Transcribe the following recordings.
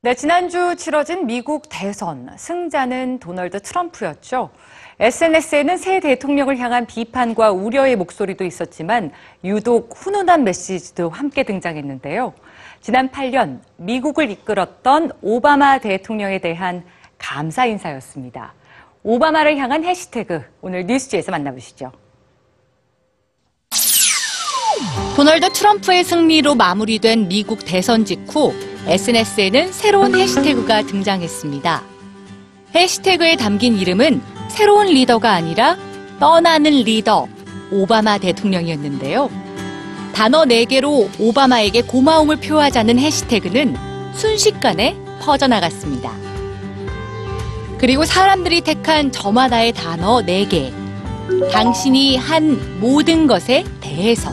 네, 지난주 치러진 미국 대선 승자는 도널드 트럼프였죠. SNS에는 새 대통령을 향한 비판과 우려의 목소리도 있었지만 유독 훈훈한 메시지도 함께 등장했는데요. 지난 8년 미국을 이끌었던 오바마 대통령에 대한 감사 인사였습니다. 오바마를 향한 해시태그 오늘 뉴스지에서 만나보시죠. 도널드 트럼프의 승리로 마무리된 미국 대선 직후 SNS에는 새로운 해시태그가 등장했습니다. 해시태그에 담긴 이름은 새로운 리더가 아니라 떠나는 리더 오바마 대통령이었는데요. 단어 4개로 오바마에게 고마움을 표하자는 해시태그는 순식간에 퍼져나갔습니다. 그리고 사람들이 택한 저마다의 단어 4개. 당신이 한 모든 것에 대해서.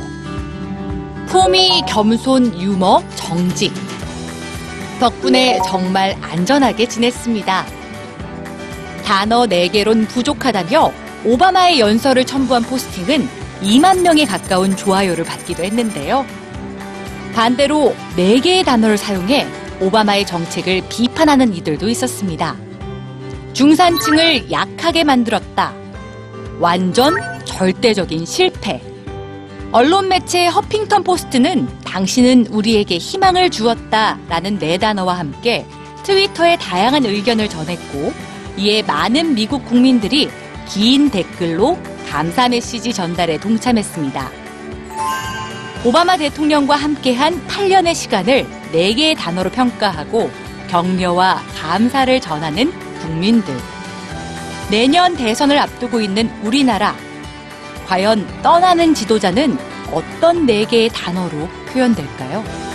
품위, 겸손, 유머, 정직. 덕분에 정말 안전하게 지냈습니다. 단어 4개론 부족하다며 오바마의 연설을 첨부한 포스팅은 2만 명에 가까운 좋아요를 받기도 했는데요. 반대로 4개의 단어를 사용해 오바마의 정책을 비판하는 이들도 있었습니다. 중산층을 약하게 만들었다. 완전 절대적인 실패. 언론 매체 허핑턴 포스트는 당신은 우리에게 희망을 주었다 라는 네 단어와 함께 트위터에 다양한 의견을 전했고 이에 많은 미국 국민들이 긴 댓글로 감사 메시지 전달에 동참했습니다. 오바마 대통령과 함께한 8년의 시간을 4개의 단어로 평가하고 격려와 감사를 전하는 국민들. 내년 대선을 앞두고 있는 우리나라. 과연 떠나는 지도자는 어떤 4개의 단어로 표현될까요?